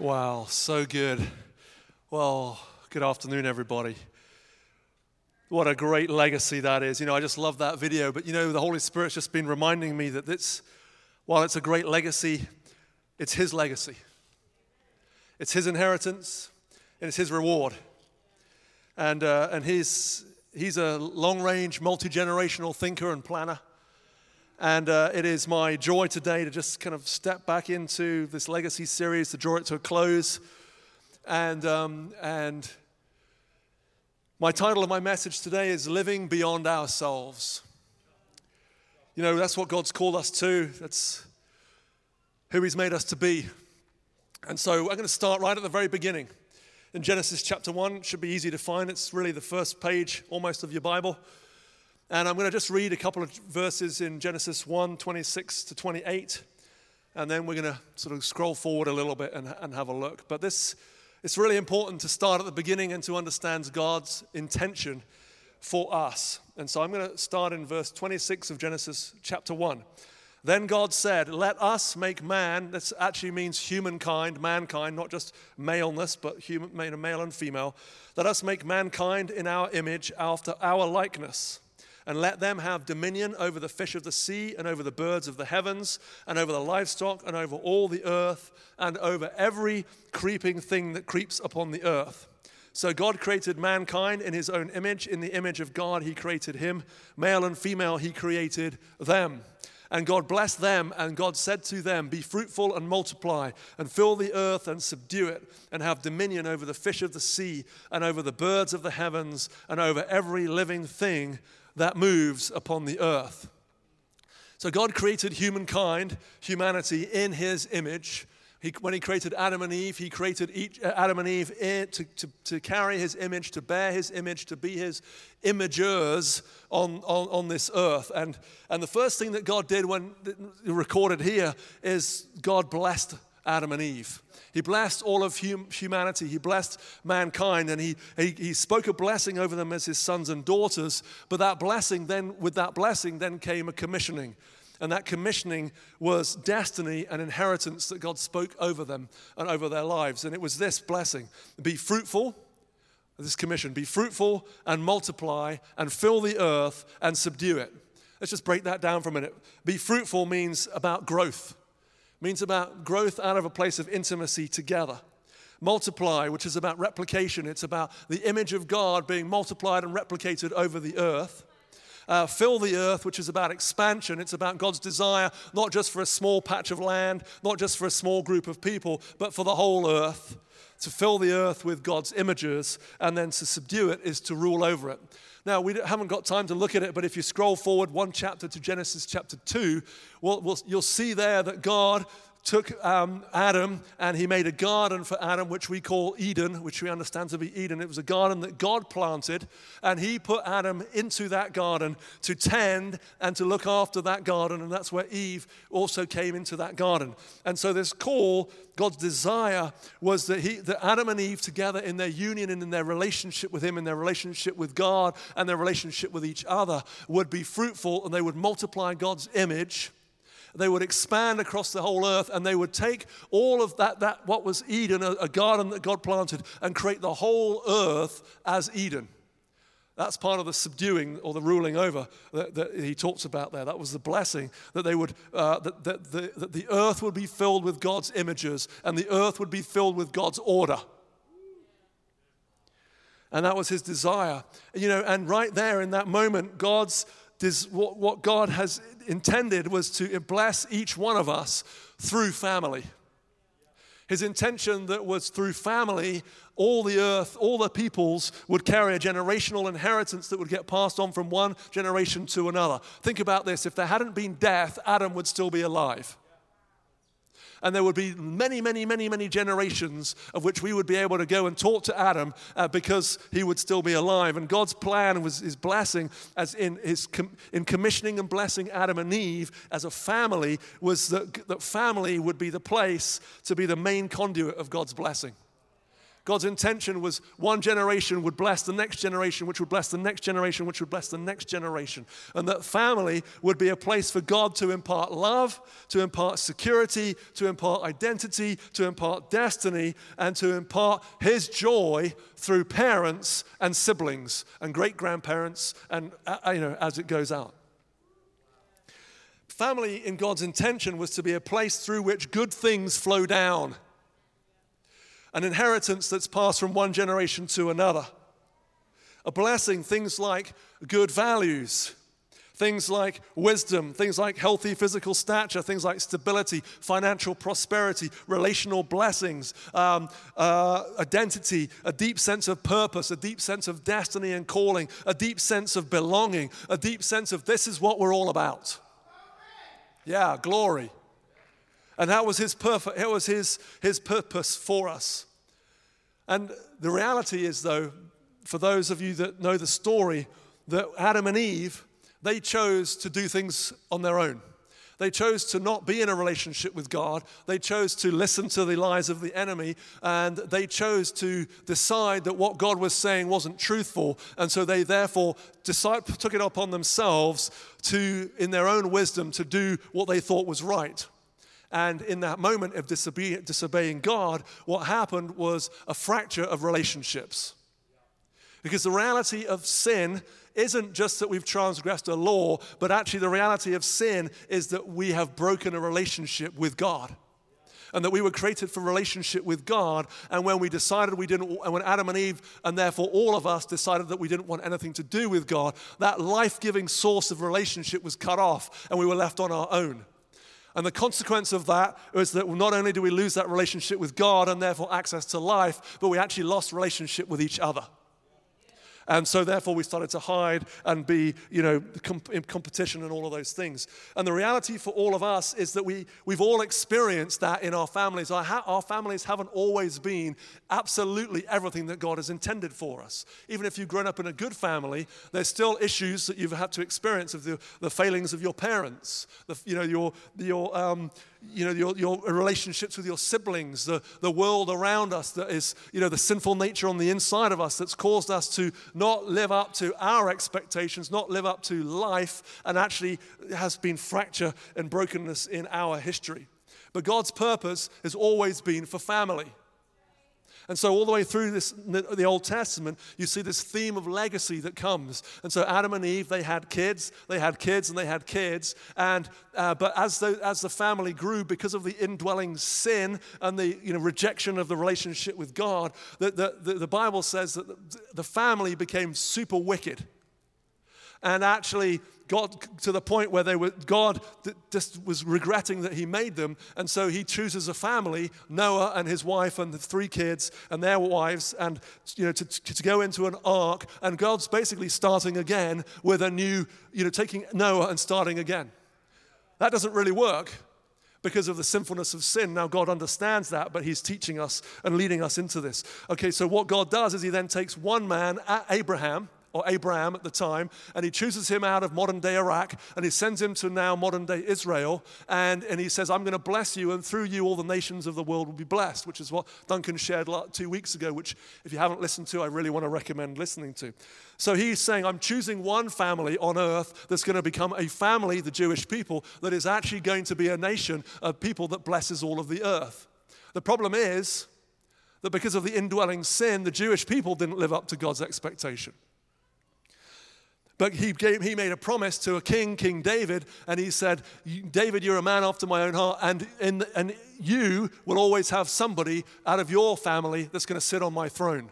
Wow, so good. Well, good afternoon, everybody. What a great legacy that is. You know, I just love that video, but you know, the Holy Spirit's just been reminding me that this, while it's a great legacy, it's His legacy. It's His inheritance, and it's His reward. And, uh, and he's, he's a long range, multi generational thinker and planner. And uh, it is my joy today to just kind of step back into this legacy series to draw it to a close. And, um, and my title of my message today is Living Beyond Ourselves. You know, that's what God's called us to, that's who He's made us to be. And so I'm going to start right at the very beginning. In Genesis chapter 1, it should be easy to find. It's really the first page almost of your Bible. And I'm going to just read a couple of verses in Genesis 1 26 to 28. And then we're going to sort of scroll forward a little bit and, and have a look. But this, it's really important to start at the beginning and to understand God's intention for us. And so I'm going to start in verse 26 of Genesis chapter 1. Then God said, Let us make man, this actually means humankind, mankind, not just maleness, but human, male and female. Let us make mankind in our image after our likeness and let them have dominion over the fish of the sea, and over the birds of the heavens, and over the livestock, and over all the earth, and over every creeping thing that creeps upon the earth. So God created mankind in his own image. In the image of God, he created him. Male and female, he created them. And God blessed them, and God said to them, Be fruitful and multiply, and fill the earth and subdue it, and have dominion over the fish of the sea, and over the birds of the heavens, and over every living thing that moves upon the earth. So God created humankind, humanity, in his image. He, when he created Adam and Eve, he created each, uh, Adam and Eve to, to, to carry his image, to bear his image, to be his imagers on, on, on this earth. And, and the first thing that God did when recorded here is God blessed Adam and Eve. He blessed all of hum- humanity. He blessed mankind and he, he, he spoke a blessing over them as his sons and daughters. But that blessing, then, with that blessing, then came a commissioning. And that commissioning was destiny and inheritance that God spoke over them and over their lives. And it was this blessing be fruitful, this commission, be fruitful and multiply and fill the earth and subdue it. Let's just break that down for a minute. Be fruitful means about growth means about growth out of a place of intimacy together. Multiply, which is about replication, it's about the image of God being multiplied and replicated over the earth. Uh, fill the earth, which is about expansion. It's about God's desire, not just for a small patch of land, not just for a small group of people, but for the whole earth. To fill the earth with God's images and then to subdue it is to rule over it. Now, we haven't got time to look at it, but if you scroll forward one chapter to Genesis chapter 2, well, we'll, you'll see there that God took um, Adam and he made a garden for Adam, which we call Eden, which we understand to be Eden. It was a garden that God planted, and he put Adam into that garden to tend and to look after that garden, and that's where Eve also came into that garden. And so, this call, God's desire was that, he, that Adam and Eve, together in their union and in their relationship with Him, in their relationship with God, and their relationship with each other, would be fruitful and they would multiply God's image they would expand across the whole earth and they would take all of that, that what was Eden, a, a garden that God planted, and create the whole earth as Eden. That's part of the subduing or the ruling over that, that, he talks about there. That was the blessing that they would, uh, that, that, the, that the earth would be filled with God's images and the earth would be filled with God's order. And that was his desire. You know, and right there in that moment, God's what, what God has intended was to bless each one of us through family. His intention that was through family, all the earth, all the peoples would carry a generational inheritance that would get passed on from one generation to another. Think about this if there hadn't been death, Adam would still be alive and there would be many, many, many, many generations of which we would be able to go and talk to Adam uh, because he would still be alive. And God's plan was his blessing, as in his com- in commissioning and blessing Adam and Eve as a family, was that, that family would be the place to be the main conduit of God's blessing. God's intention was one generation would bless the next generation, which would bless the next generation, which would bless the next generation. And that family would be a place for God to impart love, to impart security, to impart identity, to impart destiny, and to impart His joy through parents and siblings and great grandparents, and uh, you know, as it goes out. Family in God's intention was to be a place through which good things flow down an inheritance that's passed from one generation to another. A blessing, things like good values, things like wisdom, things like healthy physical stature, things like stability, financial prosperity, relational blessings, um, uh, identity, a deep sense of purpose, a deep sense of destiny and calling, a deep sense of belonging, a deep sense of this is what we're all about. Yeah, glory. And that was his it was his, his purpose for us. And the reality is, though, for those of you that know the story, that Adam and Eve, they chose to do things on their own. They chose to not be in a relationship with God. They chose to listen to the lies of the enemy. And they chose to decide that what God was saying wasn't truthful. And so they therefore decide, took it upon themselves to, in their own wisdom, to do what they thought was right. And in that moment of disobe- disobeying God, what happened was a fracture of relationships. Because the reality of sin isn't just that we've transgressed a law, but actually the reality of sin is that we have broken a relationship with God. And that we were created for relationship with God. And when we decided we didn't, and when Adam and Eve, and therefore all of us decided that we didn't want anything to do with God, that life giving source of relationship was cut off and we were left on our own. And the consequence of that is that not only do we lose that relationship with God and therefore access to life, but we actually lost relationship with each other. And so, therefore, we started to hide and be, you know, in competition and all of those things. And the reality for all of us is that we, we've all experienced that in our families. Our, ha- our families haven't always been absolutely everything that God has intended for us. Even if you've grown up in a good family, there's still issues that you've had to experience of the, the failings of your parents, the, you know, your, your, um, you know, your, your relationships with your siblings, the, the world around us that is, you know, the sinful nature on the inside of us that's caused us to not live up to our expectations, not live up to life, and actually has been fracture and brokenness in our history. But God's purpose has always been for family. And so, all the way through this, the Old Testament, you see this theme of legacy that comes. And so, Adam and Eve, they had kids, they had kids, and they had kids. And uh, but as the, as the family grew, because of the indwelling sin and the you know, rejection of the relationship with God, the, the, the, the Bible says that the, the family became super wicked. And actually, got to the point where they were, God just was regretting that He made them. And so He chooses a family, Noah and his wife and the three kids and their wives, and you know, to, to go into an ark. And God's basically starting again with a new, you know, taking Noah and starting again. That doesn't really work because of the sinfulness of sin. Now, God understands that, but He's teaching us and leading us into this. Okay, so what God does is He then takes one man, Abraham, or Abram at the time, and he chooses him out of modern day Iraq and he sends him to now modern day Israel. And, and he says, I'm going to bless you, and through you, all the nations of the world will be blessed, which is what Duncan shared two weeks ago, which, if you haven't listened to, I really want to recommend listening to. So he's saying, I'm choosing one family on earth that's going to become a family, the Jewish people, that is actually going to be a nation of people that blesses all of the earth. The problem is that because of the indwelling sin, the Jewish people didn't live up to God's expectation. But he, gave, he made a promise to a king, King David, and he said, David, you're a man after my own heart, and, in, and you will always have somebody out of your family that's going to sit on my throne.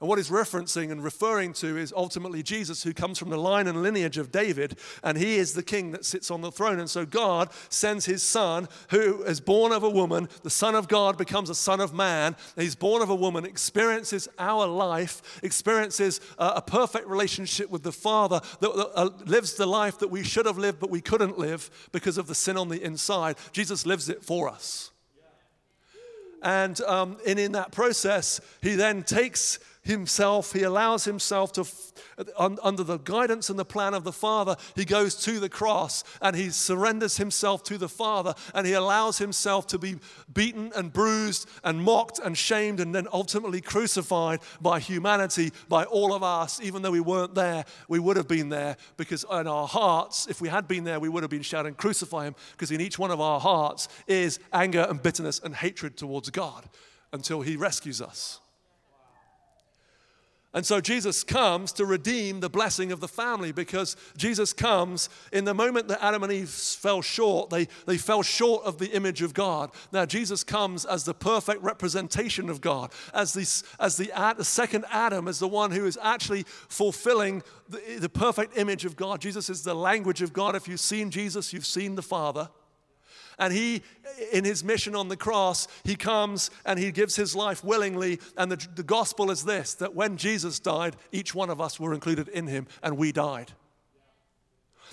And what he's referencing and referring to is ultimately Jesus, who comes from the line and lineage of David, and he is the king that sits on the throne. And so God sends his son, who is born of a woman. The Son of God becomes a Son of Man. He's born of a woman, experiences our life, experiences uh, a perfect relationship with the Father, that uh, lives the life that we should have lived, but we couldn't live because of the sin on the inside. Jesus lives it for us. And, um, and in that process, he then takes himself, he allows himself to, under the guidance and the plan of the Father, he goes to the cross and he surrenders himself to the Father and he allows himself to be beaten and bruised and mocked and shamed and then ultimately crucified by humanity, by all of us. Even though we weren't there, we would have been there because in our hearts, if we had been there, we would have been shouting, Crucify him, because in each one of our hearts is anger and bitterness and hatred towards God until he rescues us. And so Jesus comes to redeem the blessing of the family because Jesus comes in the moment that Adam and Eve fell short, they, they fell short of the image of God. Now, Jesus comes as the perfect representation of God, as, the as the, the second Adam, as the one who is actually fulfilling the, the perfect image of God. Jesus is the language of God. If you've seen Jesus, you've seen the Father. And he, in his mission on the cross, he comes and he gives his life willingly. And the, the gospel is this that when Jesus died, each one of us were included in him, and we died.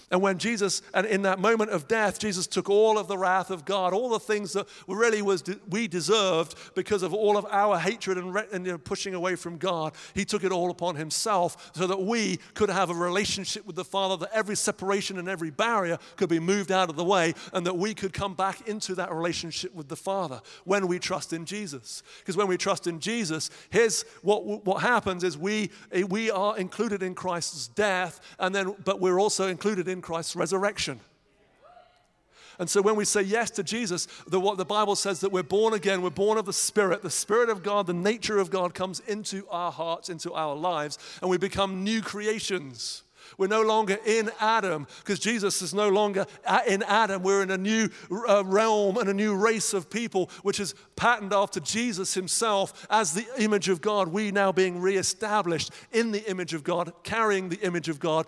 And when Jesus, and in that moment of death, Jesus took all of the wrath of God, all the things that really was we deserved because of all of our hatred and, and you know, pushing away from God. He took it all upon himself so that we could have a relationship with the Father, that every separation and every barrier could be moved out of the way, and that we could come back into that relationship with the Father when we trust in Jesus. Because when we trust in Jesus, here's what, what happens is we, we are included in Christ's death, and then but we're also included in in Christ's resurrection. And so when we say yes to Jesus, the, what the Bible says that we're born again, we're born of the Spirit. The Spirit of God, the nature of God comes into our hearts, into our lives, and we become new creations. We're no longer in Adam because Jesus is no longer in Adam. We're in a new uh, realm and a new race of people, which is patterned after Jesus himself as the image of God. We now being reestablished in the image of God, carrying the image of God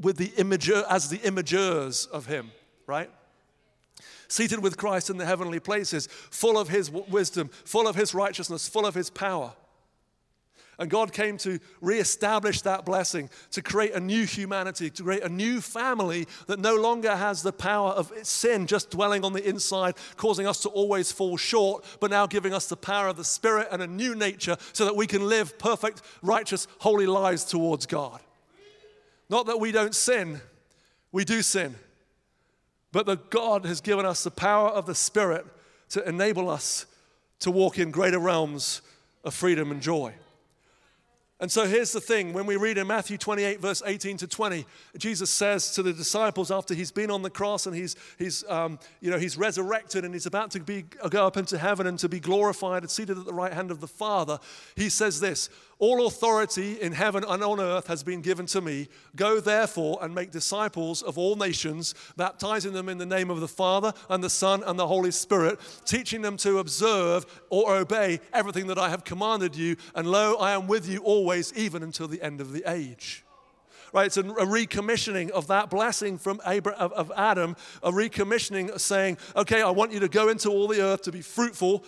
with the imager, as the imagers of him, right? Seated with Christ in the heavenly places, full of his wisdom, full of his righteousness, full of his power. And God came to reestablish that blessing, to create a new humanity, to create a new family that no longer has the power of sin just dwelling on the inside, causing us to always fall short, but now giving us the power of the Spirit and a new nature so that we can live perfect, righteous, holy lives towards God. Not that we don't sin, we do sin, but that God has given us the power of the Spirit to enable us to walk in greater realms of freedom and joy. And so here's the thing. When we read in Matthew 28, verse 18 to 20, Jesus says to the disciples after he's been on the cross and he's, he's, um, you know, he's resurrected and he's about to be, go up into heaven and to be glorified and seated at the right hand of the Father, he says this all authority in heaven and on earth has been given to me. Go therefore and make disciples of all nations, baptizing them in the name of the Father and the Son and the Holy Spirit, teaching them to observe or obey everything that I have commanded you. And lo, I am with you always, even until the end of the age right? It's a, recommissioning of that blessing from of, of Adam, a recommissioning saying, okay, I want you to go into all the earth to be fruitful,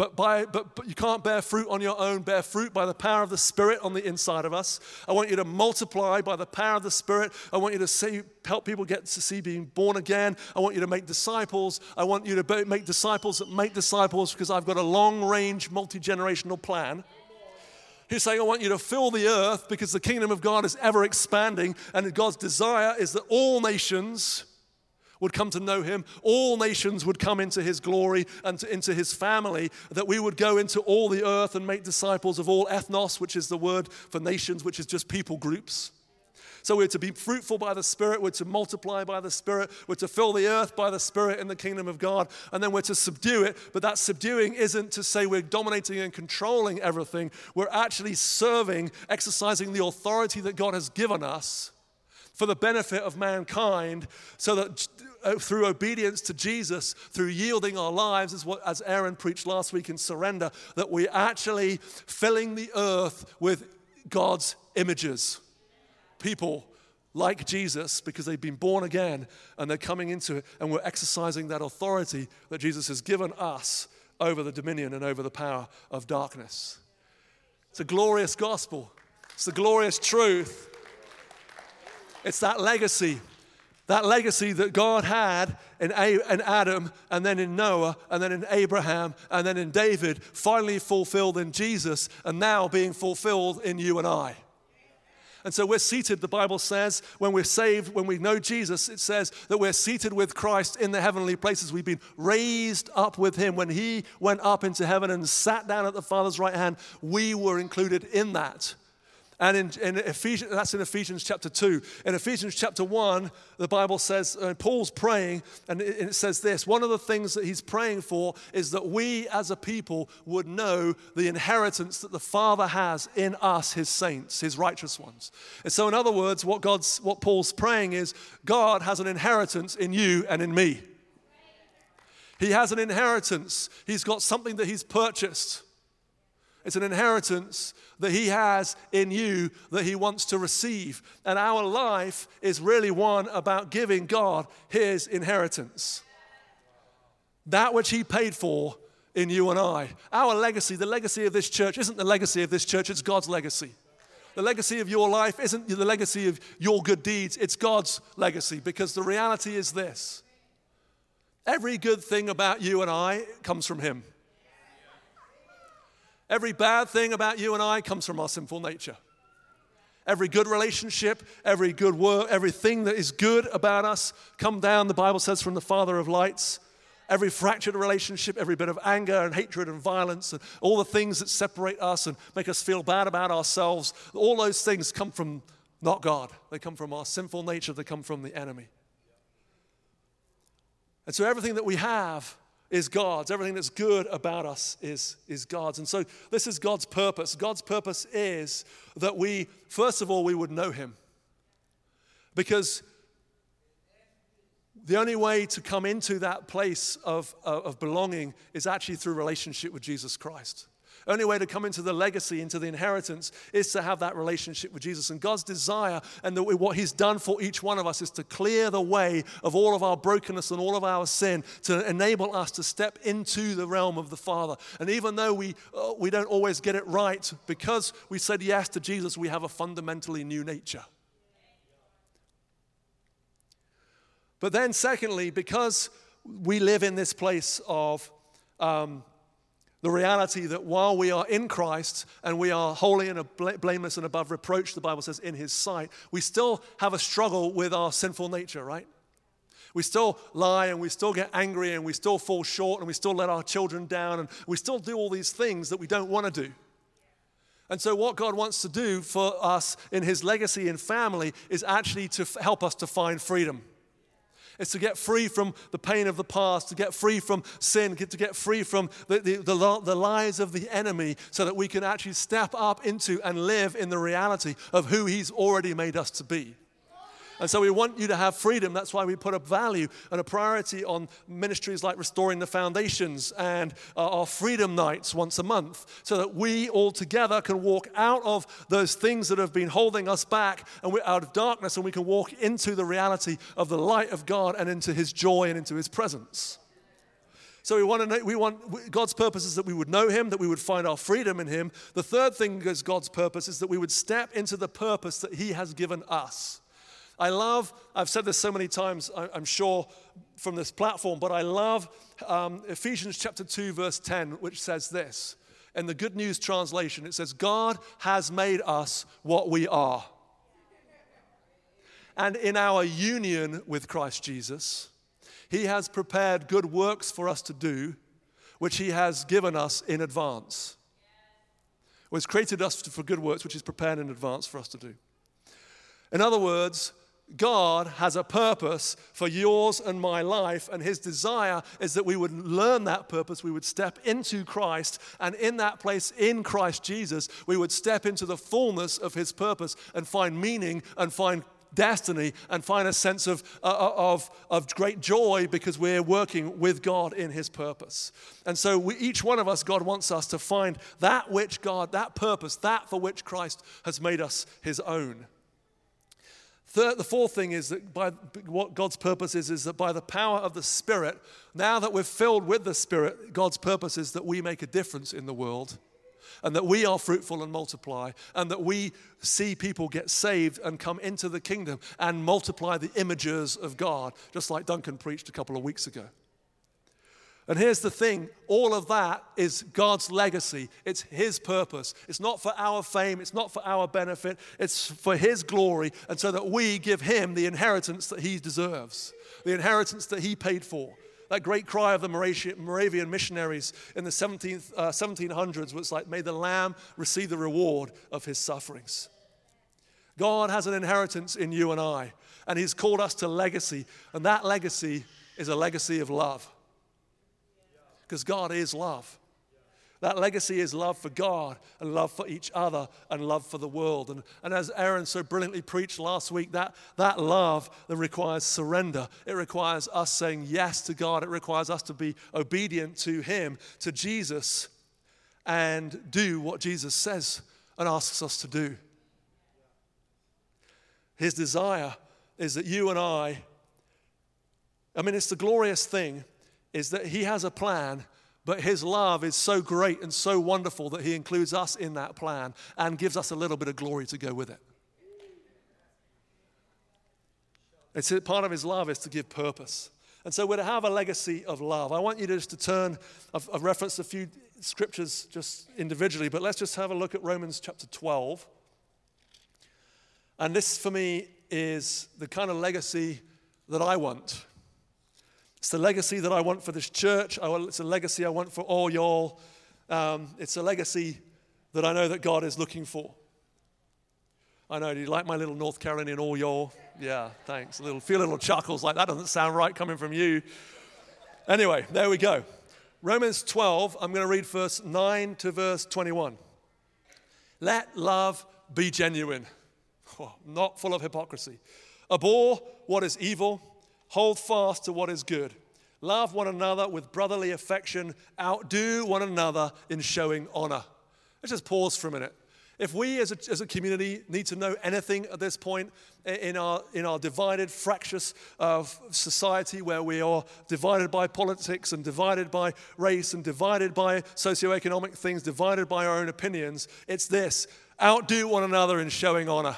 but, by, but, but you can't bear fruit on your own. Bear fruit by the power of the Spirit on the inside of us. I want you to multiply by the power of the Spirit. I want you to see, help people get to see being born again. I want you to make disciples. I want you to make disciples that make disciples because I've got a long range, multi generational plan. He's saying, I want you to fill the earth because the kingdom of God is ever expanding, and God's desire is that all nations would come to know him. All nations would come into his glory and to, into his family, that we would go into all the earth and make disciples of all ethnos, which is the word for nations, which is just people groups. So we're to be fruitful by the Spirit, we're to multiply by the Spirit, we're to fill the earth by the Spirit in the kingdom of God, and then we're to subdue it. But that subduing isn't to say we're dominating and controlling everything, we're actually serving, exercising the authority that God has given us for the benefit of mankind, so that Uh, through obedience to Jesus, through yielding our lives, as, what, as Aaron preached last week in surrender, that we're actually filling the earth with God's images. People like Jesus because they've been born again and they're coming into it, and we're exercising that authority that Jesus has given us over the dominion and over the power of darkness. It's a glorious gospel, it's the glorious truth. It's that legacy That legacy that God had in, Adam, and then in Noah, and then in Abraham, and then in David, finally fulfilled in Jesus, and now being fulfilled in you and I. And so we're seated, the Bible says, when we're saved, when we know Jesus, it says that we're seated with Christ in the heavenly places. We've been raised up with him. When he went up into heaven and sat down at the Father's right hand, we were included in that. And in, in Ephesians, that's in Ephesians chapter 2. In Ephesians chapter 1, the Bible says, uh, Paul's praying, and it, it says this one of the things that he's praying for is that we as a people would know the inheritance that the Father has in us, his saints, his righteous ones. And so, in other words, what, God's, what Paul's praying is God has an inheritance in you and in me. He has an inheritance, he's got something that he's purchased. It's an inheritance that He has in you that He wants to receive. And our life is really one about giving God His inheritance. That which He paid for in you and I. Our legacy, the legacy of this church, isn't the legacy of this church, it's God's legacy. The legacy of your life isn't the legacy of your good deeds, it's God's legacy because the reality is this every good thing about you and I comes from Him. Every bad thing about you and I comes from our sinful nature. Every good relationship, every good work, everything that is good about us come down, the Bible says, from the Father of lights. Every fractured relationship, every bit of anger and hatred and violence, and all the things that separate us and make us feel bad about ourselves, all those things come from not God. They come from our sinful nature, they come from the enemy. And so everything that we have is God's. Everything that's good about us is, is God's. And so this is God's purpose. God's purpose is that we, first of all, we would know Him. Because the only way to come into that place of, of belonging is actually through relationship with Jesus Christ. Only way to come into the legacy, into the inheritance, is to have that relationship with Jesus. And God's desire and the, what He's done for each one of us is to clear the way of all of our brokenness and all of our sin to enable us to step into the realm of the Father. And even though we, uh, we don't always get it right, because we said yes to Jesus, we have a fundamentally new nature. But then, secondly, because we live in this place of um, the reality that while we are in Christ and we are holy and blameless and above reproach, the Bible says, in His sight, we still have a struggle with our sinful nature, right? We still lie and we still get angry and we still fall short and we still let our children down and we still do all these things that we don't want to do. And so, what God wants to do for us in His legacy and family is actually to help us to find freedom. It's to get free from the pain of the past, to get free from sin, to get free from the, the, the, the lies of the enemy, so that we can actually step up into and live in the reality of who He's already made us to be. And so we want you to have freedom. That's why we put a value and a priority on ministries like Restoring the Foundations and uh, our Freedom Nights once a month, so that we all together can walk out of those things that have been holding us back and we're out of darkness and we can walk into the reality of the light of God and into His joy and into His presence. So we want to know, we want God's purpose is that we would know Him, that we would find our freedom in Him. The third thing is God's purpose is that we would step into the purpose that He has given us. I love, I've said this so many times, I'm sure, from this platform, but I love um, Ephesians chapter 2, verse 10, which says this. In the Good News translation, it says, God has made us what we are. And in our union with Christ Jesus, He has prepared good works for us to do, which He has given us in advance. Well, He's created us for good works, which He's prepared in advance for us to do. In other words, God has a purpose for yours and my life, and His desire is that we would learn that purpose. We would step into Christ, and in that place, in Christ Jesus, we would step into the fullness of His purpose and find meaning and find destiny and find a sense of, uh, uh of, of great joy because we're working with God in His purpose. And so, we, each one of us, God wants us to find that which God, that purpose, that for which Christ has made us His own. Third, the fourth thing is that by what God's purpose is, is that by the power of the Spirit, now that we're filled with the Spirit, God's purpose is that we make a difference in the world and that we are fruitful and multiply, and that we see people get saved and come into the kingdom and multiply the images of God, just like Duncan preached a couple of weeks ago. And here's the thing all of that is God's legacy. It's His purpose. It's not for our fame, it's not for our benefit, it's for His glory, and so that we give Him the inheritance that He deserves, the inheritance that He paid for. That great cry of the Moravian missionaries in the 17th, uh, 1700s was like, May the Lamb receive the reward of His sufferings. God has an inheritance in you and I, and He's called us to legacy, and that legacy is a legacy of love because God is love. That legacy is love for God and love for each other and love for the world. And, and as Aaron so brilliantly preached last week, that, that love that requires surrender. It requires us saying yes to God. It requires us to be obedient to Him, to Jesus, and do what Jesus says and asks us to do. His desire is that you and I, I mean, it's the glorious thing is that He has a plan, but His love is so great and so wonderful that He includes us in that plan and gives us a little bit of glory to go with it. It's part of His love is to give purpose. And so we're to have a legacy of love. I want you to just to turn, I've, I've referenced a few scriptures just individually, but let's just have a look at Romans chapter 12. And this for me is the kind of legacy that I want. It's the legacy that I want for this church. It's a legacy I want for all y'all. Um, it's a legacy that I know that God is looking for. I know. Do you like my little North Carolinian all y'all? Yeah, thanks. A little, few little chuckles like that doesn't sound right coming from you. Anyway, there we go. Romans 12, I'm going to read verse 9 to verse 21. Let love be genuine, oh, not full of hypocrisy. Abhor what is evil Hold fast to what is good. Love one another with brotherly affection. Outdo one another in showing honor. Let's just pause for a minute. If we as a, as a community need to know anything at this point in our, in our divided, fractious uh, society where we are divided by politics and divided by race and divided by socioeconomic things, divided by our own opinions, it's this outdo one another in showing honor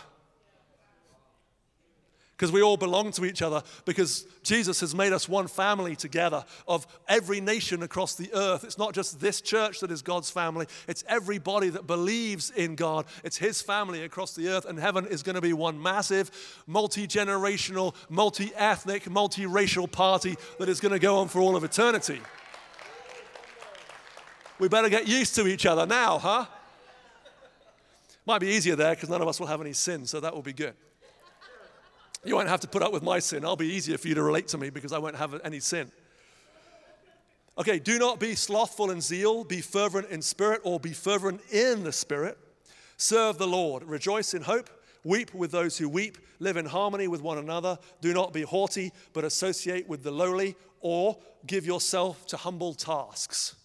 because we all belong to each other, because Jesus has made us one family together of every nation across the earth. It's not just this church that is God's family, it's everybody that believes in God. It's His family across the earth, and heaven is going to be one massive, multi generational, multi ethnic, multi-racial party that is going to go on for all of eternity. We better get used to each other now, huh? Might be easier there because none of us will have any sin, so that will be good. You won't have to put up with my sin. I'll be easier for you to relate to me because I won't have any sin. Okay, do not be slothful in zeal, be fervent in spirit, or be fervent in the spirit. Serve the Lord. Rejoice in hope. Weep with those who weep. Live in harmony with one another. Do not be haughty, but associate with the lowly, or give yourself to humble tasks.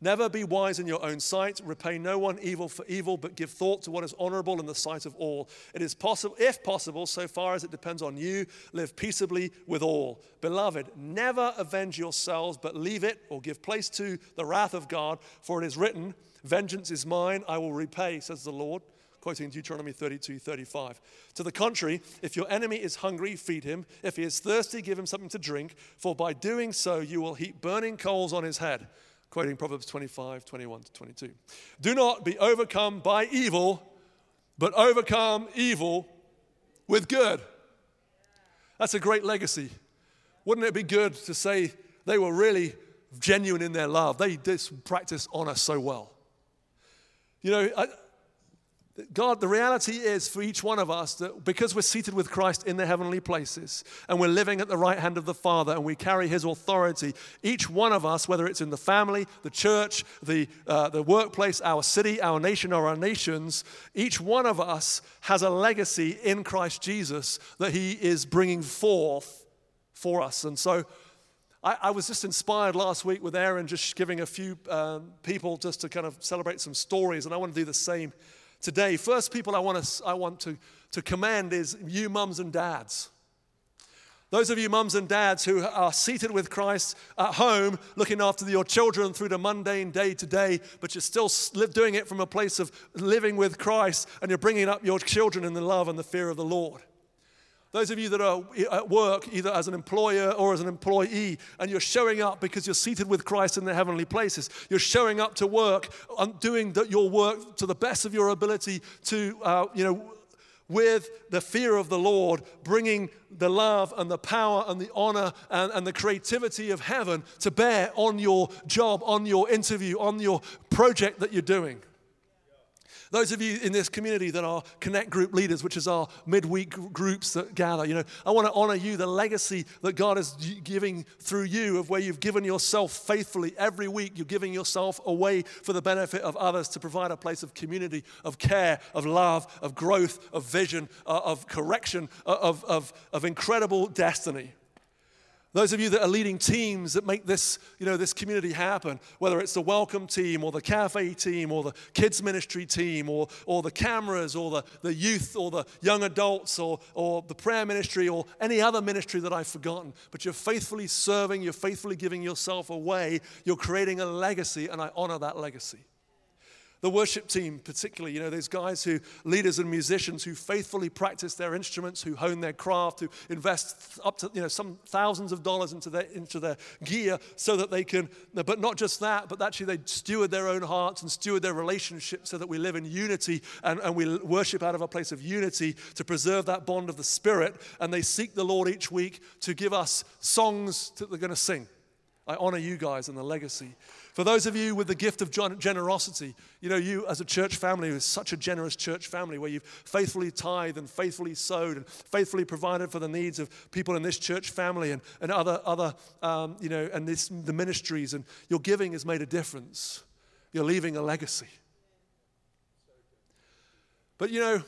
Never be wise in your own sight. Repay no one evil for evil, but give thought to what is honorable in the sight of all. It is possible, if possible, so far as it depends on you, live peaceably with all. Beloved, never avenge yourselves, but leave it or give place to the wrath of God, for it is written, Vengeance is mine, I will repay, says the Lord quoting Deuteronomy 32 35. To the contrary, if your enemy is hungry, feed him. If he is thirsty, give him something to drink, for by doing so you will heap burning coals on his head quoting Proverbs 25, 21 to 22. Do not be overcome by evil, but overcome evil with good. That's a great legacy. Wouldn't it be good to say they were really genuine in their love? They did practice honor so well. You know, I, God, the reality is for each one of us that because we're seated with Christ in the heavenly places and we're living at the right hand of the Father and we carry His authority, each one of us, whether it's in the family, the church, the, uh, the workplace, our city, our nation, or our nations, each one of us has a legacy in Christ Jesus that He is bringing forth for us. And so, I, I, was just inspired last week with Aaron just giving a few um, people just to kind of celebrate some stories, and I want to do the same today. First people I want to, I want to, to commend is you mums and dads. Those of you mums and dads who are seated with Christ at home, looking after your children through the mundane day to day, but you're still doing it from a place of living with Christ and you're bringing up your children in the love and the fear of the Lord. Those of you that are at work, either as an employer or as an employee, and you're showing up because you're seated with Christ in the heavenly places. You're showing up to work, doing your work to the best of your ability to, uh, you know, with the fear of the Lord, bringing the love and the power and the honor and, and the creativity of heaven to bear on your job, on your interview, on your project that you're doing. Those of you in this community that are Connect Group leaders, which is our midweek groups that gather, you know, I want to honor you, the legacy that God is giving through you of where you've given yourself faithfully every week. You're giving yourself away for the benefit of others to provide a place of community, of care, of love, of growth, of vision, uh, of correction, uh, of, of, of incredible destiny. Those of you that are leading teams that make this, you know, this community happen, whether it's the welcome team or the cafe team or the kids ministry team or, or the cameras or the, the youth or the young adults or, or the prayer ministry or any other ministry that I've forgotten, but you're faithfully serving, you're faithfully giving yourself away, you're creating a legacy, and I honor that legacy. The worship team, particularly, you know, those guys who, leaders and musicians who faithfully practice their instruments, who hone their craft, who invest up to, you know, some thousands of dollars into their, into their gear so that they can, but not just that, but actually they steward their own hearts and steward their relationships so that we live in unity and, and we worship out of a place of unity to preserve that bond of the Spirit. And they seek the Lord each week to give us songs that they're going to sing. I honor you guys and the legacy. For those of you with the gift of generosity, you know, you as a church family is such a generous church family where you've faithfully tithed and faithfully sowed and faithfully provided for the needs of people in this church family and, and other, other um, you know, and this, the ministries, and your giving has made a difference. You're leaving a legacy. But you know,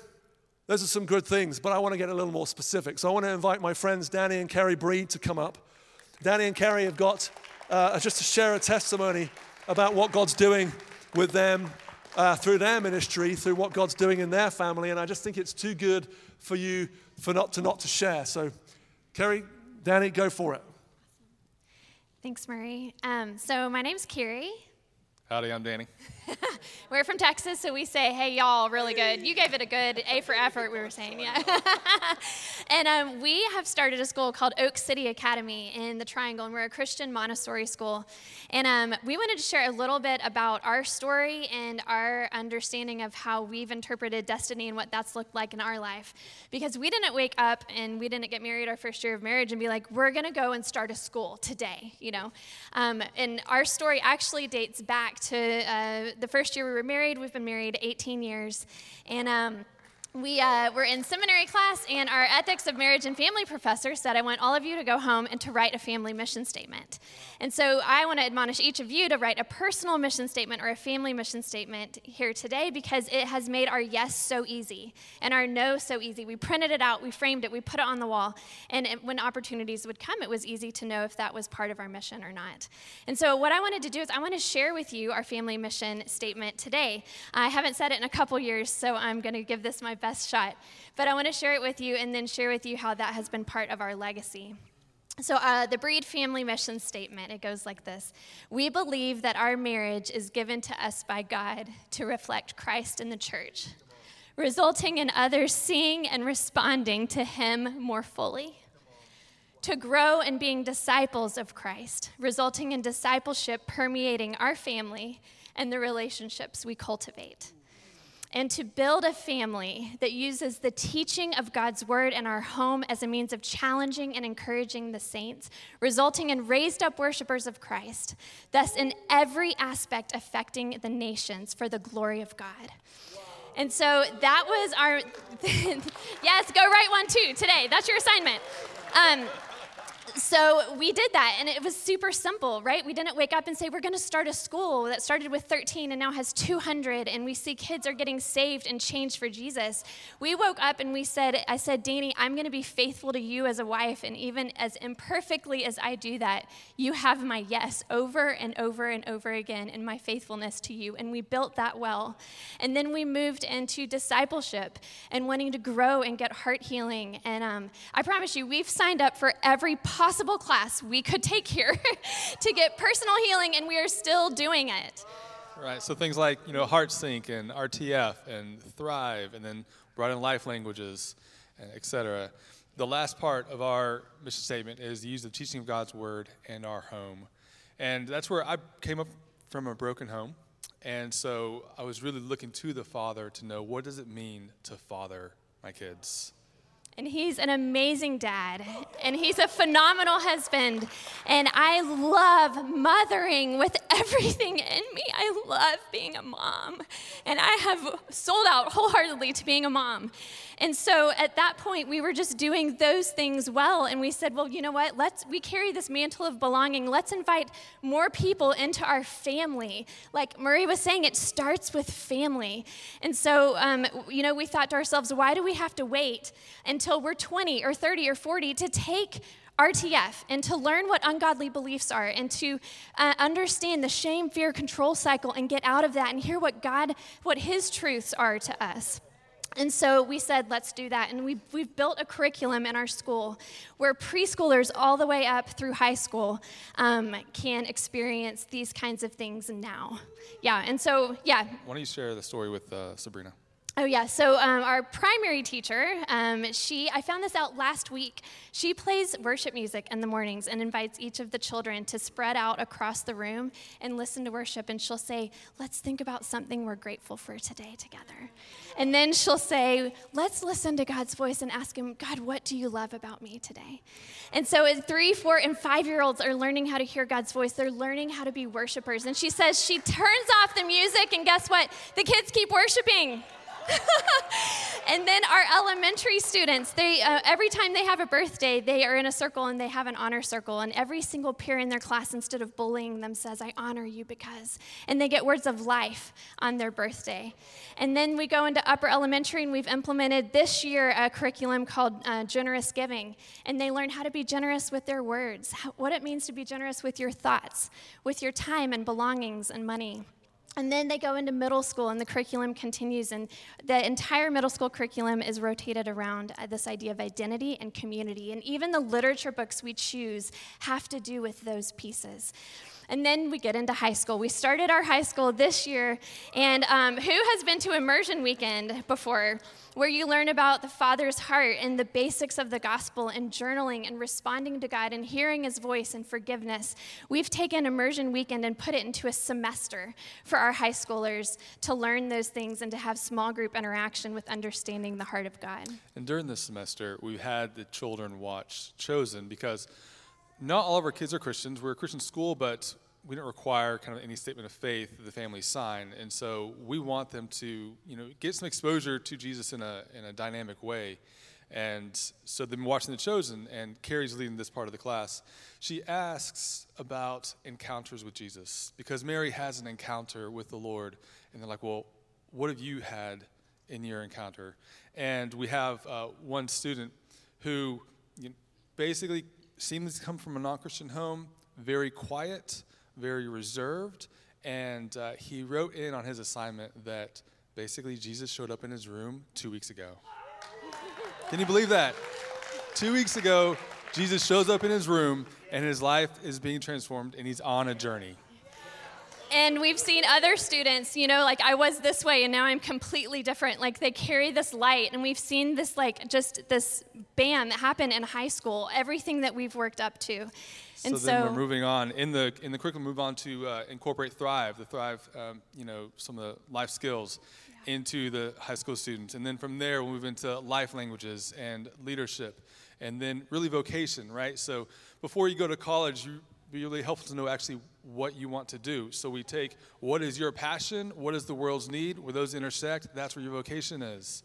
those are some good things, but I want to get a little more specific. So I want to invite my friends Danny and Kerry Breed to come up. Danny and Kerry have got uh, just to share a testimony about what God's doing with them uh, through their ministry, through what God's doing in their family. And I just think it's too good for you for not to not to share. So, Kerry, Danny, go for it. Thanks, Murray. Um, so my name's Kerry. Howdy, I'm Danny. we're from Texas, so we say, hey, y'all, really good. You gave it a good A for effort, we were saying, yeah. and um, we have started a school called Oak City Academy in the Triangle, and we're a Christian Montessori school. And um, we wanted to share a little bit about our story and our understanding of how we've interpreted destiny and what that's looked like in our life. Because we didn't wake up and we didn't get married our first year of marriage and be like, we're going to go and start a school today, you know. Um, and our story actually dates back to uh, the first year we were married. We've been married 18 years. And um, we uh, were in seminary class, and our ethics of marriage and family professor said, I want all of you to go home and to write a family mission statement. And so I want to admonish each of you to write a personal mission statement or a family mission statement here today because it has made our yes so easy and our no so easy. We printed it out, we framed it, we put it on the wall, and it, when opportunities would come, it was easy to know if that was part of our mission or not. And so, what I wanted to do is, I want to share with you our family mission statement today. I haven't said it in a couple years, so I'm going to give this my best shot. But I want to share it with you and then share with you how that has been part of our legacy. So, uh, the Breed family mission statement, it goes like this We believe that our marriage is given to us by God to reflect Christ in the church, resulting in others seeing and responding to Him more fully. To grow in being disciples of Christ, resulting in discipleship permeating our family and the relationships we cultivate and to build a family that uses the teaching of God's word in our home as a means of challenging and encouraging the saints, resulting in raised up worshipers of Christ, thus, in every aspect affecting the nations for the glory of God. And so that was our, yes, go write one too today. That's your assignment. Um, so we did that and it was super simple right? We didn't wake up and say we're going to start a school that started with 13 and now has 200 and we see kids are getting saved and changed for jesus. We woke up and we said i said danny i'm going to be faithful to you as a wife and even as imperfectly as i do that you have my yes over and over and over again in my faithfulness to you. And we built that well. And then we moved into discipleship and wanting to grow and get heart healing. And um, i promise you we've signed up for every possible class we could take here to get personal healing, and we are still doing it. Right. So things like you know HeartSync and RTF and Thrive, and then brought in life languages, etc. The last part of our mission statement is the use of teaching of God's word in our home, and that's where I came up from a broken home, and so I was really looking to the Father to know what does it mean to father my kids. And he's an amazing dad. And he's a phenomenal husband. And I love mothering with everything in me. I love being a mom. And I have sold out wholeheartedly to being a mom. And so at that point, we were just doing those things well. And we said, well, you know what? Let's, we carry this mantle of belonging. Let's invite more people into our family. Like Marie was saying, it starts with family. And so, um, you know, we thought to ourselves, why do we have to wait until we're 20 or 30 or 40 to take RTF and to learn what ungodly beliefs are and to uh, understand the shame, fear, control cycle and get out of that and hear what God, what His truths are to us. And so we said, let's do that. And we've, we've built a curriculum in our school where preschoolers all the way up through high school um, can experience these kinds of things now. Yeah, and so, yeah. Why don't you share the story with uh, Sabrina? Oh, yeah. So, um, our primary teacher, um, she, I found this out last week. She plays worship music in the mornings and invites each of the children to spread out across the room and listen to worship. And she'll say, Let's think about something we're grateful for today together. And then she'll say, Let's listen to God's voice and ask Him, God, what do you love about me today? And so, as three, four, and five year olds are learning how to hear God's voice. They're learning how to be worshipers. And she says she turns off the music, and guess what? The kids keep worshiping. and then our elementary students, they uh, every time they have a birthday, they are in a circle and they have an honor circle. And every single peer in their class, instead of bullying them, says, "I honor you because," and they get words of life on their birthday. And then we go into upper elementary, and we've implemented this year a curriculum called uh, Generous Giving, and they learn how to be generous with their words, how, what it means to be generous with your thoughts, with your time and belongings and money. And then they go into middle school, and the curriculum continues. And the entire middle school curriculum is rotated around uh, this idea of identity and community. And even the literature books we choose have to do with those pieces. And then we get into high school. We started our high school this year. And um, who has been to immersion weekend before, where you learn about the Father's heart and the basics of the gospel and journaling and responding to God and hearing His voice and forgiveness? We've taken immersion weekend and put it into a semester for our high schoolers to learn those things and to have small group interaction with understanding the heart of God. And during this semester, we've had the children watch Chosen because not all of our kids are Christians. We're a Christian school, but we don't require kind of any statement of faith that the family sign. And so we want them to, you know, get some exposure to Jesus in a, in a dynamic way. And so they've been watching The Chosen, and Carrie's leading this part of the class. She asks about encounters with Jesus because Mary has an encounter with the Lord. And they're like, well, what have you had in your encounter? And we have uh, one student who you know, basically seems to come from a non Christian home, very quiet, very reserved. And uh, he wrote in on his assignment that basically Jesus showed up in his room two weeks ago. Can you believe that? Two weeks ago, Jesus shows up in his room and his life is being transformed and he's on a journey. And we've seen other students, you know, like I was this way and now I'm completely different. Like they carry this light, and we've seen this, like, just this bam that happened in high school, everything that we've worked up to. And so then so, we're moving on in the in the curriculum. Move on to uh, incorporate Thrive, the Thrive, um, you know, some of the life skills yeah. into the high school students, and then from there we'll move into life languages and leadership, and then really vocation, right? So before you go to college, you be really helpful to know actually what you want to do. So we take what is your passion, what is the world's need, where those intersect, that's where your vocation is.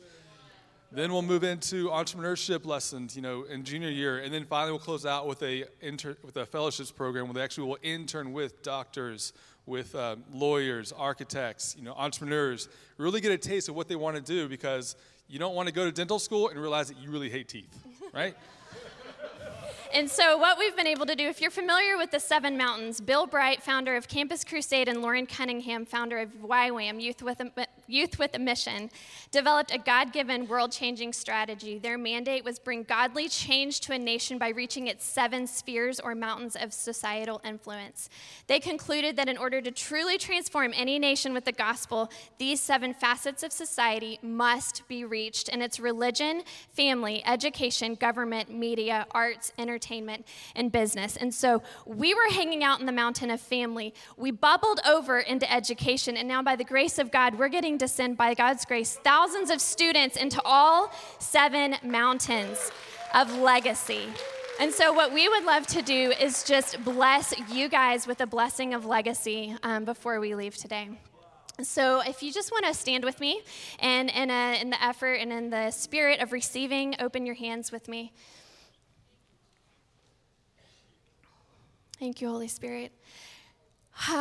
Then we'll move into entrepreneurship lessons, you know, in junior year, and then finally we'll close out with a inter- with a fellowships program where they actually will intern with doctors, with uh, lawyers, architects, you know, entrepreneurs. Really get a taste of what they want to do because you don't want to go to dental school and realize that you really hate teeth, right? And so, what we've been able to do, if you're familiar with the Seven Mountains, Bill Bright, founder of Campus Crusade, and Loren Cunningham, founder of YWAM, Youth with a, Youth with a Mission, developed a God given, world changing strategy. Their mandate was bring godly change to a nation by reaching its seven spheres or mountains of societal influence. They concluded that in order to truly transform any nation with the gospel, these seven facets of society must be reached, and it's religion, family, education, government, media, arts, entertainment, and business. And so we were hanging out in the mountain of family. We bubbled over into education, and now by the grace of God, we're getting to send, by God's grace, thousands of students into all seven mountains of legacy. And so, what we would love to do is just bless you guys with a blessing of legacy um, before we leave today. So, if you just want to stand with me and in, a, in the effort and in the spirit of receiving, open your hands with me. Thank you, Holy Spirit.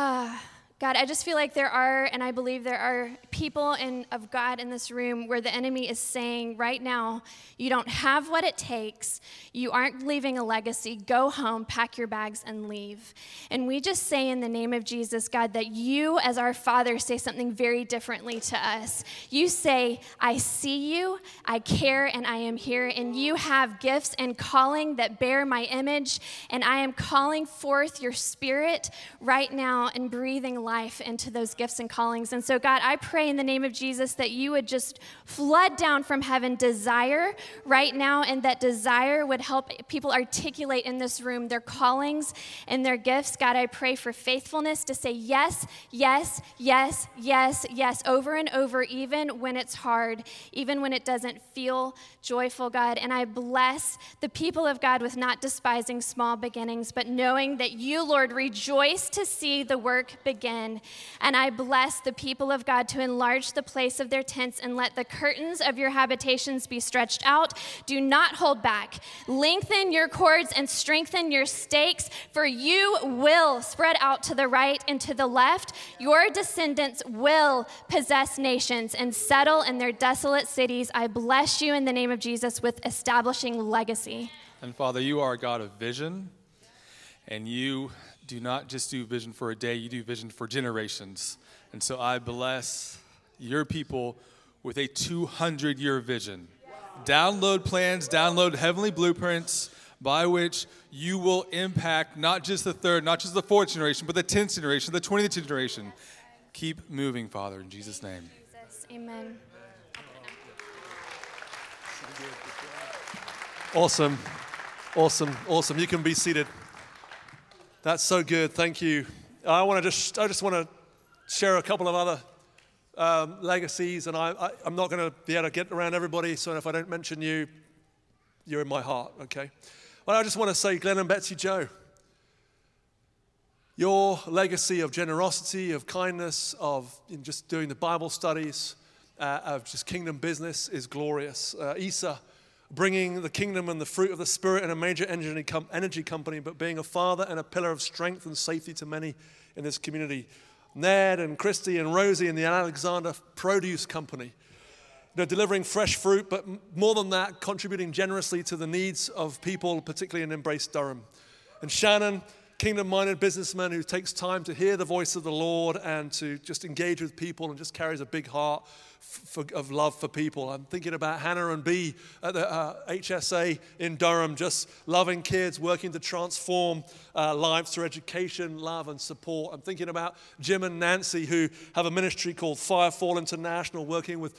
God, I just feel like there are, and I believe there are people in, of God in this room where the enemy is saying right now, you don't have what it takes. You aren't leaving a legacy. Go home, pack your bags, and leave. And we just say in the name of Jesus, God, that you, as our Father, say something very differently to us. You say, I see you, I care, and I am here. And you have gifts and calling that bear my image. And I am calling forth your spirit right now and breathing life into those gifts and callings. And so, God, I pray in the name of Jesus that you would just flood down from heaven desire right now, and that desire would help people articulate in this room their callings and their gifts. God, I pray for faithfulness to say yes, yes, yes, yes, yes, over and over, even when it's hard, even when it doesn't feel joyful, God. And I bless the people of God with not despising small beginnings, but knowing that you, Lord, rejoice to see the work begin again. And I bless the people of God to enlarge the place of their tents and let the curtains of your habitations be stretched out. Do not hold back. Lengthen your cords and strengthen your stakes, for you will spread out to the right and to the left. Your descendants will possess nations and settle in their desolate cities. I bless you in the name of Jesus with establishing legacy. And Father, you are a God of vision, and you do not just do vision for a day, you do vision for generations. And so I bless your people with a 200 year vision. Download plans, download heavenly blueprints by which you will impact not just the third, not just the fourth generation, but the 10th generation, the 20th generation. Keep moving, Father, in Jesus' name. Amen. Awesome. Awesome. Awesome. You can be seated. That's so good. Thank you. I want to just, I just want to share a couple of other um, legacies, and I, I'm not going to be able to get around everybody. So if I don't mention you, you're in my heart. Okay. Well, I just want to say, Glenn and Betsy Joe, your legacy of generosity, of kindness, of just doing the Bible studies, uh, of just kingdom business is glorious. Uh, Isa bringing the kingdom and the fruit of the Spirit in a major energy company, but being a father and a pillar of strength and safety to many in this community. Ned and Christy and Rosie and the Alexander Produce Company. You know, delivering fresh fruit, but more than that, contributing generously to the needs of people, particularly in Embrace Durham. And Shannon, kingdom minded businessman who takes time to hear the voice of the Lord and to just engage with people and just carries a big heart for, of love for people. I'm thinking about Hannah and B at the uh, HSA in Durham, just loving kids, working to transform uh, lives through education, love, and support. I'm thinking about Jim and Nancy, who have a ministry called Firefall International, working with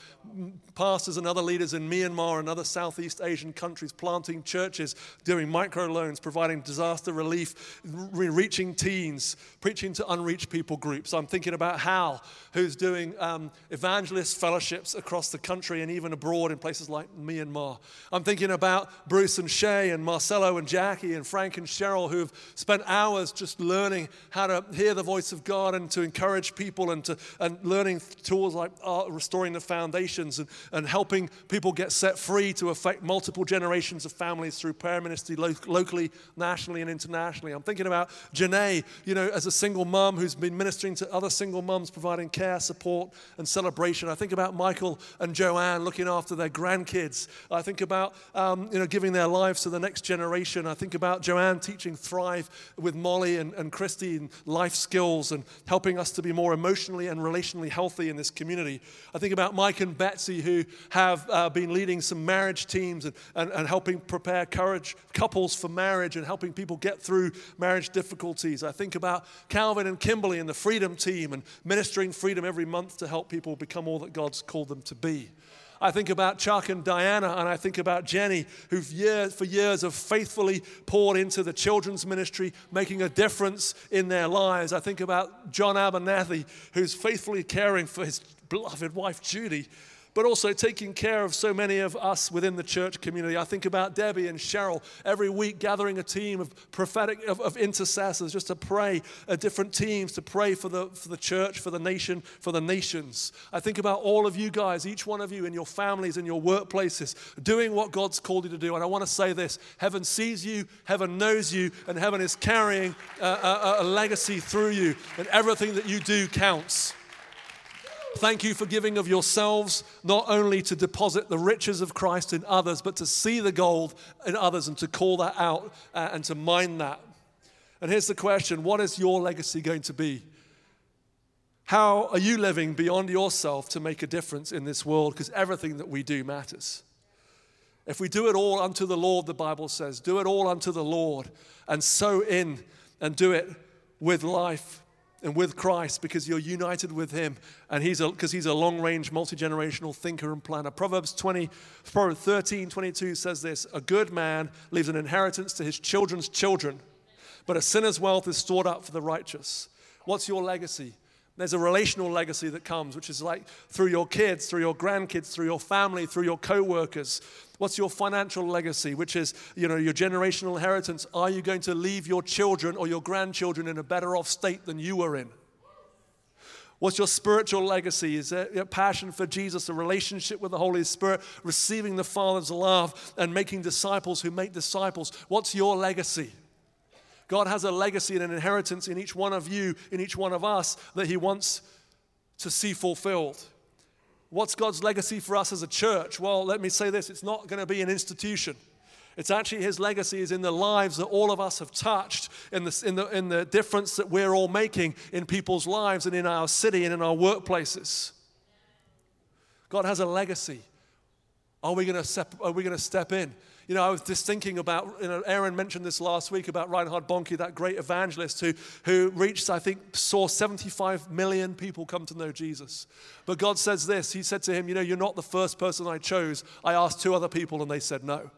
pastors and other leaders in Myanmar and other Southeast Asian countries, planting churches, doing microloans, providing disaster relief, re- reaching teens, preaching to unreached people groups. I'm thinking about Hal, who's doing um, evangelist fellowships across the country and even abroad in places like Myanmar. I'm thinking about Bruce and Shay and Marcelo and Jackie and Frank and Cheryl, who've spent hours just learning how to hear the voice of God and to encourage people and, to, and learning tools like restoring the foundations and, and helping people get set free to affect multiple generations of families through prayer ministry lo- locally, nationally, and internationally. I'm thinking about Janae, you know, as a single mom who's been ministering to other single moms, providing care, support, and celebration. I think about Michael and Joanne looking after their grandkids. I think about, um, you know, giving their lives to the next generation. I think about Joanne teaching Thrive with Molly and, and Christy and life skills and helping us to be more emotionally and relationally healthy in this community. I think about Mike and Betsy who have uh, been leading some marriage teams and, and, and helping prepare courage couples for marriage and helping people get through marriage difficulties. I think about Calvin and Kimberly and the Freedom Team and ministering freedom every month to help people become all that God's called them to be. I think about Chuck and Diana, and I think about Jenny, who for years have faithfully poured into the children's ministry, making a difference in their lives. I think about John Abernathy, who's faithfully caring for his beloved wife, Judy, but also taking care of so many of us within the church community. I think about Debbie and Cheryl every week gathering a team of prophetic, of, of intercessors just to pray, uh, different teams to pray for the, for the church, for the nation, for the nations. I think about all of you guys, each one of you in your families, in your workplaces, doing what God's called you to do. And I want to say this heaven sees you, heaven knows you, and heaven is carrying a, a, a legacy through you, and everything that you do counts. Thank you for giving of yourselves, not only to deposit the riches of Christ in others, but to see the gold in others and to call that out uh, and to mine that. And here's the question what is your legacy going to be? How are you living beyond yourself to make a difference in this world? Because everything that we do matters. If we do it all unto the Lord, the Bible says, do it all unto the Lord and sow in and do it with life and with Christ because you're united with him and he's a because he's a long-range multi-generational thinker and planner. Proverbs 20 Proverbs 13 22 says this, a good man leaves an inheritance to his children's children, but a sinner's wealth is stored up for the righteous. What's your legacy? There's a relational legacy that comes, which is like through your kids, through your grandkids, through your family, through your co-workers. What's your financial legacy, which is, you know, your generational inheritance? Are you going to leave your children or your grandchildren in a better off state than you were in? What's your spiritual legacy? Is it your passion for Jesus, a relationship with the Holy Spirit, receiving the Father's love, and making disciples who make disciples? What's your legacy? God has a legacy and an inheritance in each one of you, in each one of us, that He wants to see fulfilled. What's God's legacy for us as a church? Well, let me say this it's not going to be an institution. It's actually his legacy is in the lives that all of us have touched, in the, in, the, in the difference that we're all making in people's lives and in our city and in our workplaces. God has a legacy. Are we going to step, are we going to step in? You know, I was just thinking about, you know, Aaron mentioned this last week about Reinhard Bonnke, that great evangelist who, who reached, I think, saw 75 million people come to know Jesus. But God says this He said to him, You know, you're not the first person I chose. I asked two other people and they said no.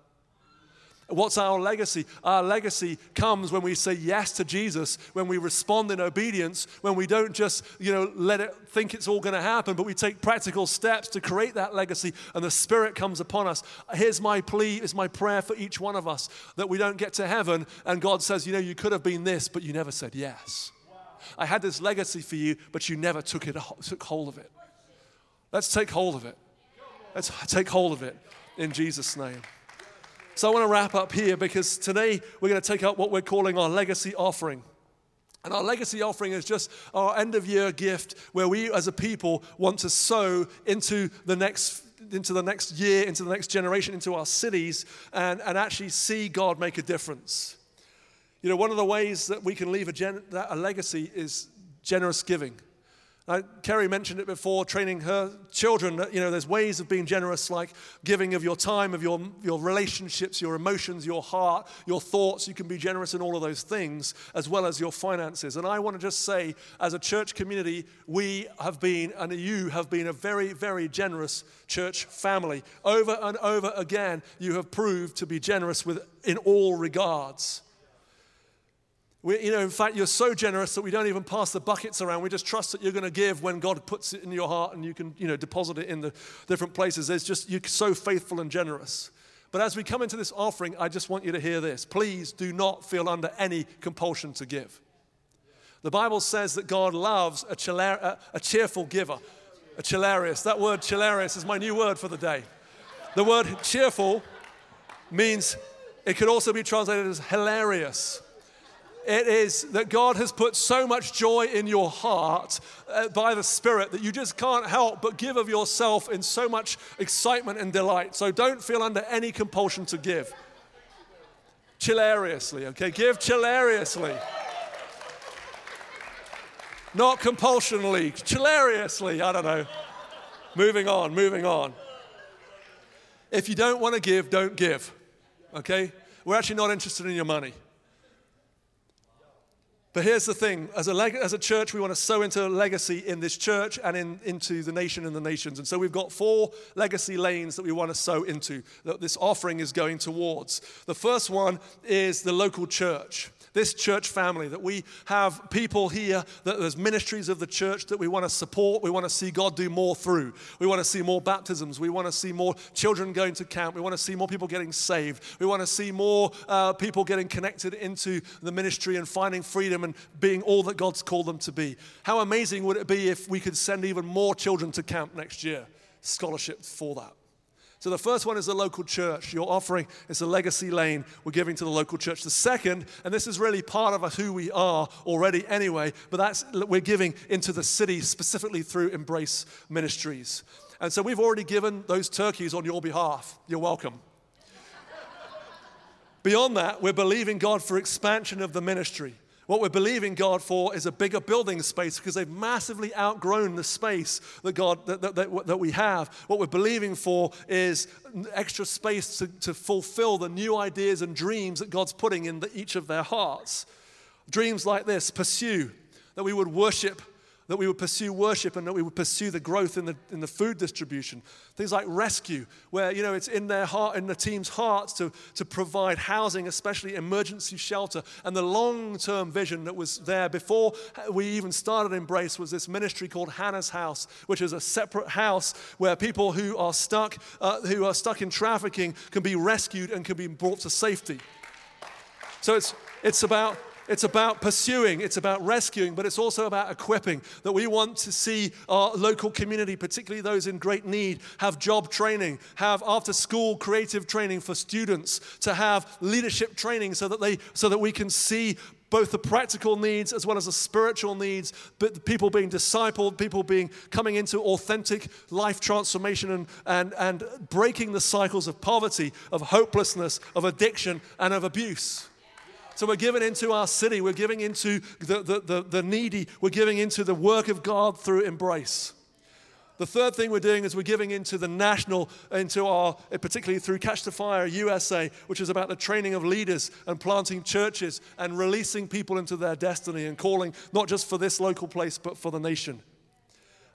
What's our legacy? Our legacy comes when we say yes to Jesus, when we respond in obedience, when we don't just, you know, let it think it's all going to happen, but we take practical steps to create that legacy and the Spirit comes upon us. Here's my plea, is my prayer for each one of us that we don't get to heaven and God says, you know, you could have been this, but you never said yes. I had this legacy for you, but you never took it took hold of it. Let's take hold of it. Let's take hold of it in Jesus' name. So I want to wrap up here because today we're going to take up what we're calling our legacy offering. And our legacy offering is just our end of year gift where we as a people want to sow into the next into the next year, into the next generation, into our cities, and, and actually see God make a difference. You know, one of the ways that we can leave a, gen, a legacy is generous giving. Uh, Kerry mentioned it before, training her children that, you know, there's ways of being generous, like giving of your time, of your, your relationships, your emotions, your heart, your thoughts. You can be generous in all of those things, as well as your finances. And I want to just say, as a church community, we have been, and you have been, a very, very generous church family. Over and over again, you have proved to be generous with, in all regards. We, you know, in fact, you're so generous that we don't even pass the buckets around. We just trust that you're going to give when God puts it in your heart and you can, you know, deposit it in the different places. There's just, you're so faithful and generous. But as we come into this offering, I just want you to hear this. Please do not feel under any compulsion to give. The Bible says that God loves a, chilar- a cheerful giver, a chilarious. That word chilarious is my new word for the day. The word cheerful means it could also be translated as hilarious. It is that God has put so much joy in your heart uh, by the Spirit that you just can't help but give of yourself in so much excitement and delight. So don't feel under any compulsion to give. Chillariously, okay? Give chillariously. Not compulsionally, chillariously, I don't know. Moving on, moving on. If you don't want to give, don't give, okay? We're actually not interested in your money. But here's the thing as a, leg- as a church, we want to sow into legacy in this church and in, into the nation and the nations. And so we've got four legacy lanes that we want to sow into, that this offering is going towards. The first one is the local church this church family, that we have people here, that there's ministries of the church that we want to support. We want to see God do more through. We want to see more baptisms. We want to see more children going to camp. We want to see more people getting saved. We want to see more uh, people getting connected into the ministry and finding freedom and being all that God's called them to be. How amazing would it be if we could send even more children to camp next year? Scholarship for that. So the first one is the local church. Your offering is a legacy lane we're giving to the local church. The second, and this is really part of who we are already anyway, but that's we're giving into the city specifically through Embrace Ministries. And so we've already given those turkeys on your behalf. You're welcome. Beyond that, we're believing God for expansion of the ministry. What we're believing God for is a bigger building space because they've massively outgrown the space that God that, that, that, that we have. What we're believing for is extra space to, to fulfill the new ideas and dreams that God's putting in the, each of their hearts. Dreams like this pursue, that we would worship that we would pursue worship and that we would pursue the growth in the, in the food distribution. Things like rescue, where, you know, it's in their heart, in the team's hearts to, to provide housing, especially emergency shelter. And the long-term vision that was there before we even started Embrace was this ministry called Hannah's House, which is a separate house where people who are stuck, uh, who are stuck in trafficking can be rescued and can be brought to safety. So it's, it's about it's about pursuing, it's about rescuing, but it's also about equipping. That we want to see our local community, particularly those in great need, have job training, have after school creative training for students, to have leadership training so that, they, so that we can see both the practical needs as well as the spiritual needs, but people being discipled, people being coming into authentic life transformation and, and, and breaking the cycles of poverty, of hopelessness, of addiction, and of abuse. So we're giving into our city, we're giving into the, the, the, the needy, we're giving into the work of God through embrace. The third thing we're doing is we're giving into the national, into our, particularly through Catch the Fire USA, which is about the training of leaders and planting churches and releasing people into their destiny and calling not just for this local place, but for the nation.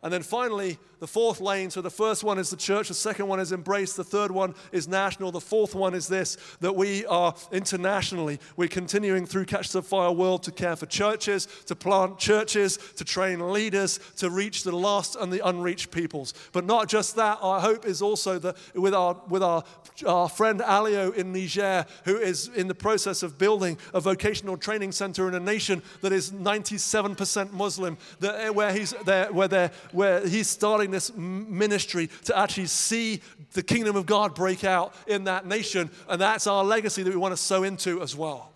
And then finally, the fourth lane. So the first one is the church, the second one is embrace, the third one is national, the fourth one is this that we are internationally. We're continuing through Catch the Fire World to care for churches, to plant churches, to train leaders, to reach the lost and the unreached peoples. But not just that, our hope is also that with our, with our, our friend Alio in Niger, who is in the process of building a vocational training center in a nation that is 97% Muslim, that, eh, where, he's, there, where they're where he's starting this ministry to actually see the kingdom of God break out in that nation. And that's our legacy that we want to sow into as well.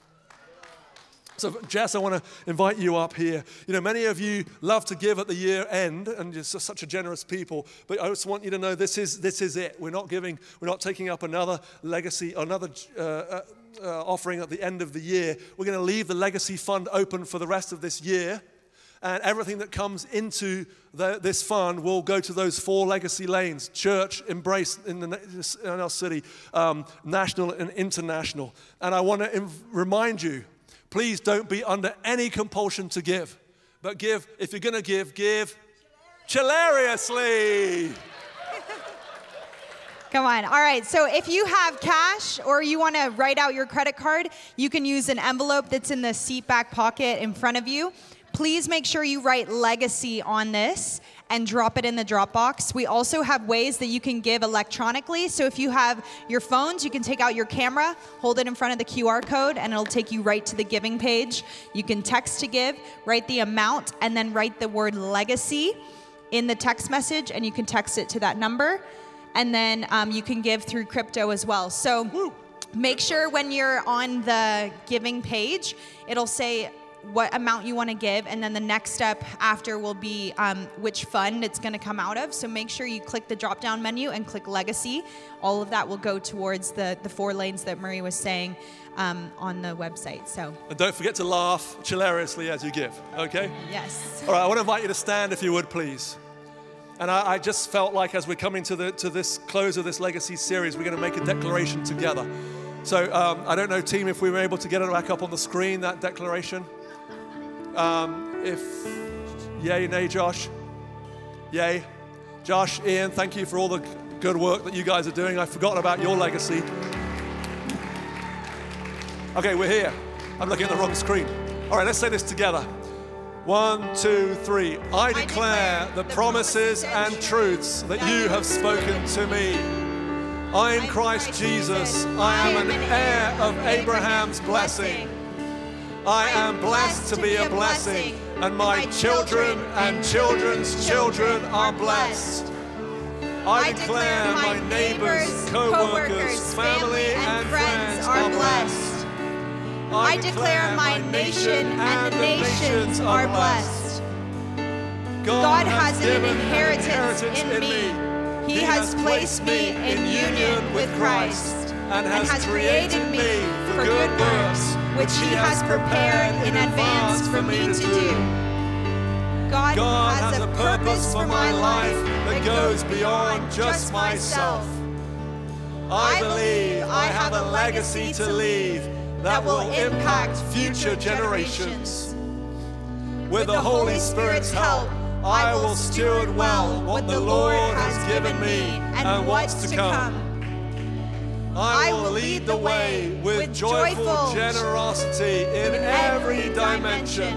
So, Jess, I want to invite you up here. You know, many of you love to give at the year end, and you're such a generous people. But I just want you to know this is this is it. We're not giving, we're not taking up another legacy, another uh, uh, uh offering at the end of the year. We're going to leave the legacy fund open for the rest of this year and everything that comes into the, this fund will go to those four legacy lanes church, embrace in, the, in our city, um, national and international. And I want to inv- remind you please don't be under any compulsion to give, but give, if you're going to give, give hilariously. Come on. All right. So if you have cash or you want to write out your credit card, you can use an envelope that's in the seat back pocket in front of you. Please make sure you write legacy on this and drop it in the Dropbox. We also have ways that you can give electronically. So if you have your phones, you can take out your camera, hold it in front of the QR code, and it'll take you right to the giving page. You can text to give, write the amount, and then write the word legacy in the text message, and you can text it to that number. And then um, you can give through crypto as well. So make sure when you're on the giving page, it'll say what amount you want to give, and then the next step after will be um, which fund it's going to come out of. So make sure you click the drop down menu and click legacy. All of that will go towards the, the four lanes that Marie was saying um, on the website. So, And don't forget to laugh hilariously as you give, okay? yes. All right, I want to invite you to stand if you would, please. And I, I just felt like as we're coming to, the, to this close of this legacy series, we're going to make a declaration together. So um, I don't know, team, if we were able to get it back up on the screen, that declaration. Um, if, yay, nay, Josh? Yay. Josh, Ian, thank you for all the good work that you guys are doing. I've forgotten about your legacy. Okay, we're here. I'm looking at the wrong screen. All right, let's say this together. One, two, three. I declare the promises and truths that you have spoken to me. I, am Christ Jesus, I am an heir of Abraham's blessing. I am blessed to be a blessing, and my children and children's children are blessed. I declare my neighbors, co workers, family, and friends are blessed. I declare my nation and the nations are blessed. God has an inheritance in me. He has placed me in union with Christ and has created me for good works, which He has prepared in advance for me to do. God, God has a purpose for my life that goes beyond just myself. I believe I have a legacy to leave that will impact future generations. With the Holy Spirit's help, I will steward well what the Lord has given me and what's to come. I will lead the way with joyful generosity in every dimension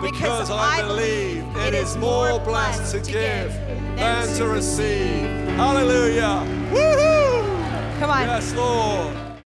because I believe it is more blessed to give than to receive. Hallelujah. Woohoo! Come on. Yes, Lord.